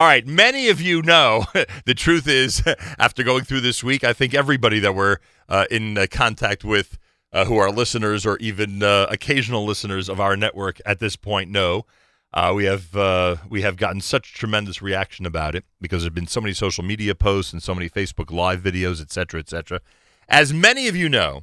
All right, many of you know the truth is, after going through this week, I think everybody that we're uh, in uh, contact with, uh, who are listeners or even uh, occasional listeners of our network at this point, know uh, we have uh, we have gotten such tremendous reaction about it because there've been so many social media posts and so many Facebook Live videos, et cetera, et cetera. As many of you know,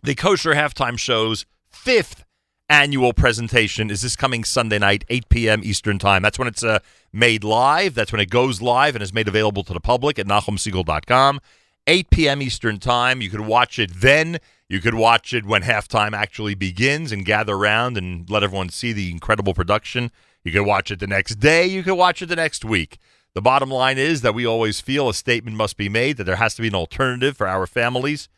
the Kosher Halftime Show's fifth annual presentation is this coming Sunday night, 8 p.m. Eastern Time. That's when it's uh, made live. That's when it goes live and is made available to the public at NachumSegal.com. 8 p.m. Eastern Time. You could watch it then. You could watch it when halftime actually begins and gather around and let everyone see the incredible production. You could watch it the next day. You could watch it the next week. The bottom line is that we always feel a statement must be made that there has to be an alternative for our families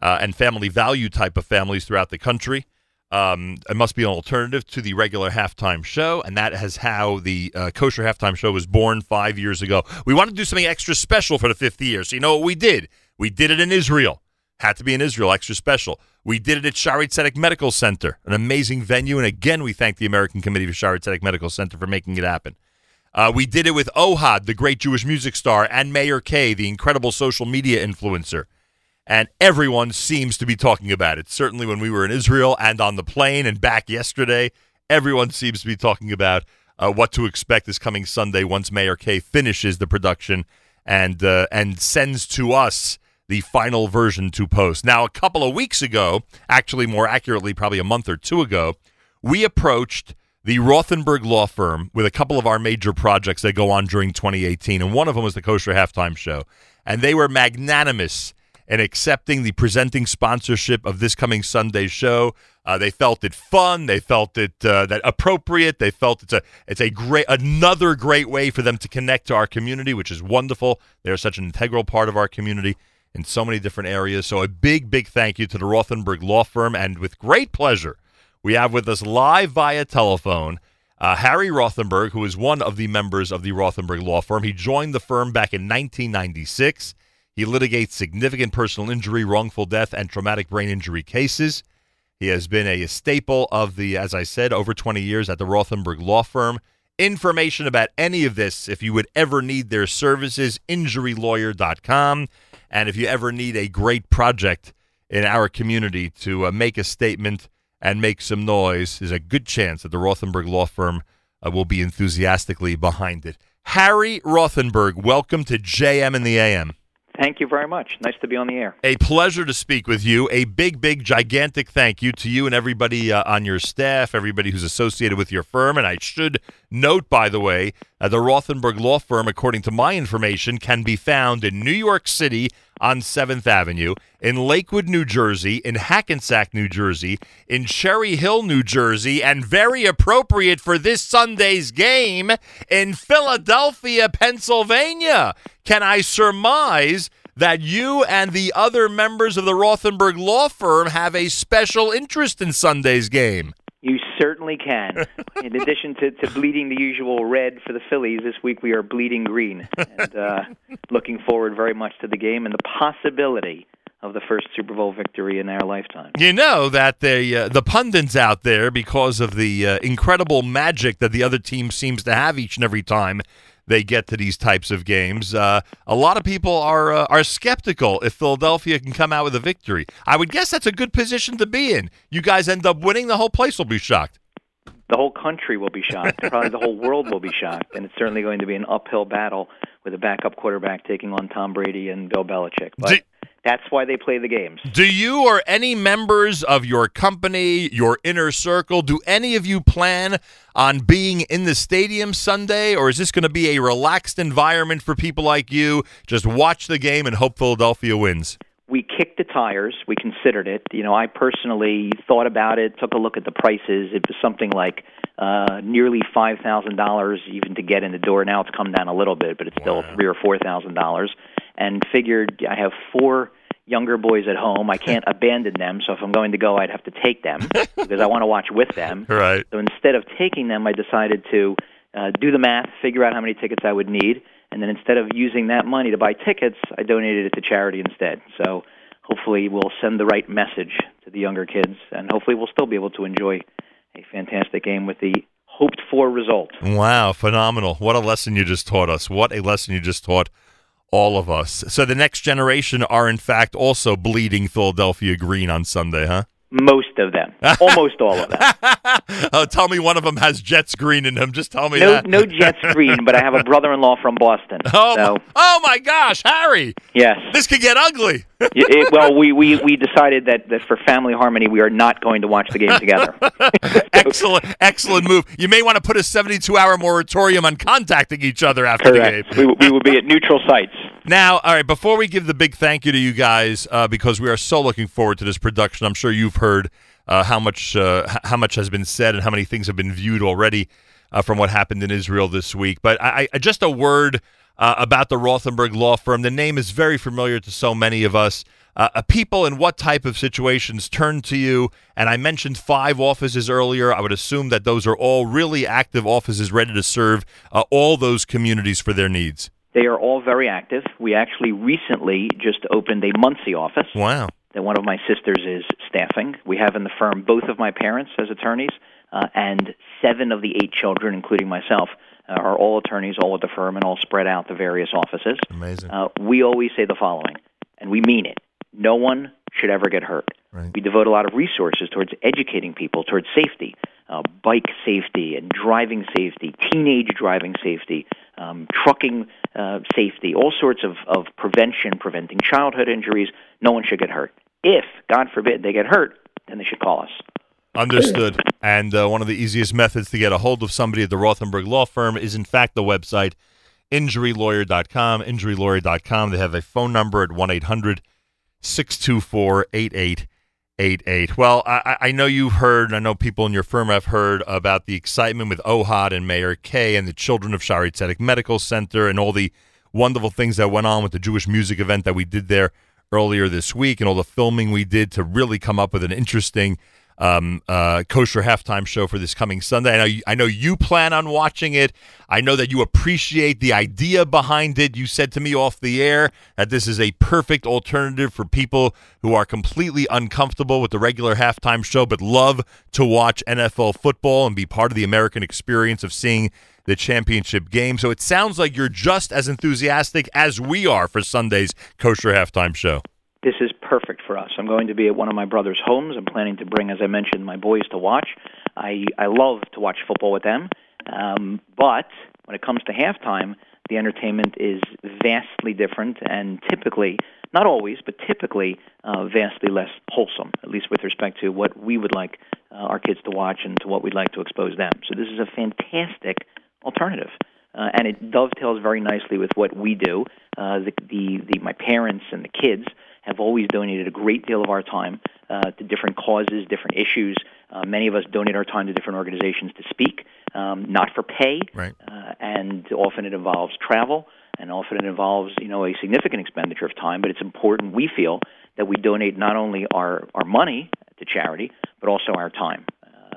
uh, and family value type of families throughout the country. Um, it must be an alternative to the regular halftime show, and that is how the uh, kosher halftime show was born five years ago. We wanted to do something extra special for the fifth year, so you know what we did? We did it in Israel. Had to be in Israel, extra special. We did it at Shaare Zedek Medical Center, an amazing venue, and again, we thank the American Committee for Shaare Zedek Medical Center for making it happen. Uh, we did it with Ohad, the great Jewish music star, and Meir Kay, the incredible social media influencer and everyone seems to be talking about it. Certainly when we were in Israel and on the plane and back yesterday, everyone seems to be talking about uh, what to expect this coming Sunday once Meir Kay finishes the production and uh, and sends to us the final version to post. Now, a couple of weeks ago, actually more accurately, probably a month or two ago, we approached the Rothenberg Law Firm with a couple of our major projects that go on during 2018, and one of them was the Kosher Halftime Show, and they were magnanimous and accepting the presenting sponsorship of this coming Sunday show. Uh, they felt it fun. They felt it uh, that appropriate. They felt it's a it's a great another great way for them to connect to our community, which is wonderful. They're such an integral part of our community in so many different areas. So a big big thank you to the Rothenberg Law Firm, and with great pleasure, we have with us live via telephone. Uh, Harry Rothenberg, who is one of the members of the Rothenberg Law Firm, he joined the firm back in 1996. He litigates significant personal injury, wrongful death, and traumatic brain injury cases. He has been a staple of the, as I said, over 20 years at the Rothenberg Law Firm. Information about any of this, if you would ever need their services, injurylawyer.com. And if you ever need a great project in our community to uh, make a statement and make some noise, there's a good chance that the Rothenberg Law Firm uh, will be enthusiastically behind it. Harry Rothenberg, welcome to JM in the AM. Thank you very much. Nice to be on the air. A pleasure to speak with you. A big, big, gigantic thank you to you and everybody uh, on your staff, everybody who's associated with your firm. And I should note, by the way, uh, the Rothenberg Law Firm, according to my information, can be found in New York City on 7th Avenue, in Lakewood, New Jersey, in Hackensack, New Jersey, in Cherry Hill, New Jersey, and very appropriate for this Sunday's game, in Philadelphia, Pennsylvania. Can I surmise that you and the other members of the Rothenberg law firm have a special interest in Sunday's game? You certainly can. In addition to, to bleeding the usual red for the Phillies, this week we are bleeding green. And uh, looking forward very much to the game and the possibility of the first Super Bowl victory in our lifetime. You know that the uh, the pundits out there, because of the uh, incredible magic that the other team seems to have each and every time they get to these types of games. Uh, a lot of people are uh, are skeptical if Philadelphia can come out with a victory. I would guess that's a good position to be in. You guys end up winning, the whole place will be shocked. The whole country will be shocked. Probably the whole world will be shocked, and it's certainly going to be an uphill battle with a backup quarterback taking on Tom Brady and Bill Belichick. But. Do- that's why they play the games. Do you or any members of your company, your inner circle, do any of you plan on being in the stadium Sunday, or is this going to be a relaxed environment for people like you? Just watch the game and hope Philadelphia wins. We kicked the tires. We considered it. You know, I personally thought about it, took a look at the prices. It was something like uh, nearly five thousand dollars even to get in the door. Now it's come down a little bit, but it's still wow. three or four thousand dollars and figured I have four younger boys at home. I can't abandon them, so if I'm going to go, I'd have to take them because I want to watch with them. Right. So instead of taking them, I decided to uh, do the math, figure out how many tickets I would need, and then instead of using that money to buy tickets, I donated it to charity instead. So hopefully, we'll send the right message to the younger kids, and hopefully, we'll still be able to enjoy a fantastic game with the hoped for result. Wow, phenomenal. What a lesson you just taught us. What a lesson you just taught all of us. So the next generation are, in fact, also bleeding Philadelphia green on Sunday, huh? Most of them, almost all of them. oh, tell me one of them has Jets green in him. Just tell me no, that. no Jets green, but I have a brother-in-law from Boston. Oh, so, my, oh my gosh, Harry! Yes, this could get ugly. It, it, well, we, we we decided that, that for family harmony, we are not going to watch the game together. excellent, excellent move. You may want to put a seventy-two hour moratorium on contacting each other after Correct. the game. We, we will be at neutral sites. Now, all right, before we give the big thank you to you guys, uh, because we are so looking forward to this production, I'm sure you've heard uh, how much uh, how much has been said and how many things have been viewed already uh, from what happened in Israel this week. But I, I just a word uh, about the Rothenberg law firm. The name is very familiar to so many of us. Uh, people in what type of situations turn to you? And I mentioned five offices earlier. I would assume that those are all really active offices ready to serve all those communities for their needs. They are all very active. We actually recently just opened a Monsey office. Wow. That one of my sisters is staffing. We have in the firm both of my parents as attorneys, uh, and seven of the eight children, including myself, uh, are all attorneys, all at the firm, and all spread out the various offices. Amazing. Uh, we always say the following, and we mean it: no one should ever get hurt. Right. We devote a lot of resources towards educating people towards safety, uh, bike safety and driving safety, teenage driving safety, um, trucking uh, safety, all sorts of, of prevention, preventing childhood injuries. No one should get hurt. If, God forbid, they get hurt, then they should call us. Understood. And uh, one of the easiest methods to get a hold of somebody at the Rothenberg Law Firm is, in fact, the website injurylawyer.com. Injurylawyer.com. They have a phone number at 1 800 624 8888. Well, I, I know you've heard, I know people in your firm have heard about the excitement with Ohad and Meir Kay and the children of Shaare Zedek Medical Center and all the wonderful things that went on with the Jewish music event that we did there earlier this week and all the filming we did to really come up with an interesting um, uh, kosher halftime show for this coming Sunday. I know, you, I know you plan on watching it. I know that you appreciate the idea behind it. You said to me off the air that this is a perfect alternative for people who are completely uncomfortable with the regular halftime show but love to watch NFL football and be part of the American experience of seeing the championship game. So it sounds like you're just as enthusiastic as we are for Sunday's kosher halftime show. This is perfect for us. I'm going to be at one of my brother's homes. I'm planning to bring, as I mentioned, my boys to watch. I I love to watch football with them, um, but when it comes to halftime, the entertainment is vastly different and typically, not always, but typically, uh, vastly less wholesome. At least with respect to what we would like uh, our kids to watch and to what we'd like to expose them. So this is a fantastic alternative. Uh, and it dovetails very nicely with what we do. Uh, the, the, the, my parents and the kids have always donated a great deal of our time uh, to different causes, different issues. Uh, many of us donate our time to different organizations to speak, um, not for pay, right. uh, and often it involves travel, and often it involves you know a significant expenditure of time. But it's important we feel that we donate not only our our money to charity, but also our time.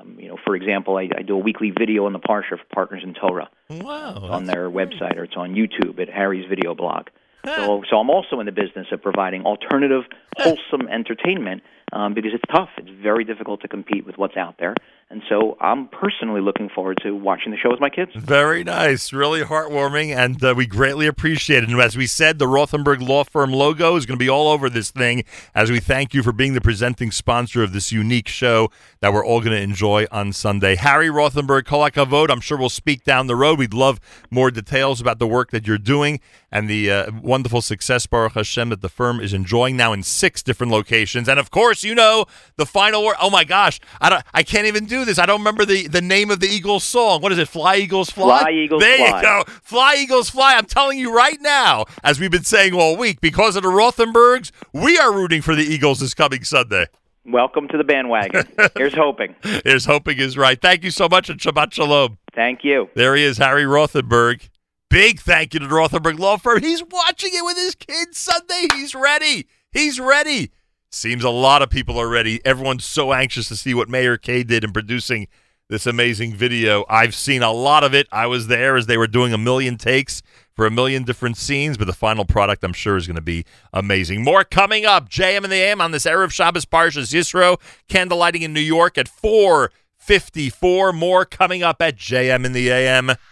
Um, you know, for example, I, I do a weekly video on the Parsha for Partners in Torah. Wow, on their great. website or it's on YouTube at Harry's Video Blog. So, so I'm also in the business of providing alternative, wholesome entertainment um, because it's tough. It's very difficult to compete with what's out there. And so I'm personally looking forward to watching the show with my kids. Very nice. Really heartwarming, and uh, we greatly appreciate it. And as we said, the Rothenberg Law Firm logo is going to be all over this thing as we thank you for being the presenting sponsor of this unique show that we're all going to enjoy on Sunday. Harry Rothenberg, Kol HaKavod, I'm sure we'll speak down the road. We'd love more details about the work that you're doing and the uh, wonderful success, Baruch Hashem, that the firm is enjoying now in six different locations. And of course, you know, the final word. Oh my gosh, I, don't, I can't even do this. I don't remember the, the name of the Eagles song. What is it? Fly Eagles Fly. Fly Eagles there Fly. you go. Fly Eagles Fly. I'm telling you right now, as we've been saying all week, because of the Rothenbergs, we are rooting for the Eagles this coming Sunday. Welcome to the bandwagon. Here's hoping. Here's hoping is right. Thank you so much and Shabbat Shalom. Thank you. There he is, Harry Rothenberg. Big thank you to the Rothenberg Law Firm. He's watching it with his kids Sunday. He's ready. He's ready. Seems a lot of people are ready. Everyone's so anxious to see what Meir Kay did in producing this amazing video. I've seen a lot of it. I was there as they were doing a million takes for a million different scenes, but the final product I'm sure is going to be amazing. More coming up. JM and the AM on this Erev Shabbos Parshas Yisro. Candlelighting in New York at 4 54. More coming up at JM in the AM.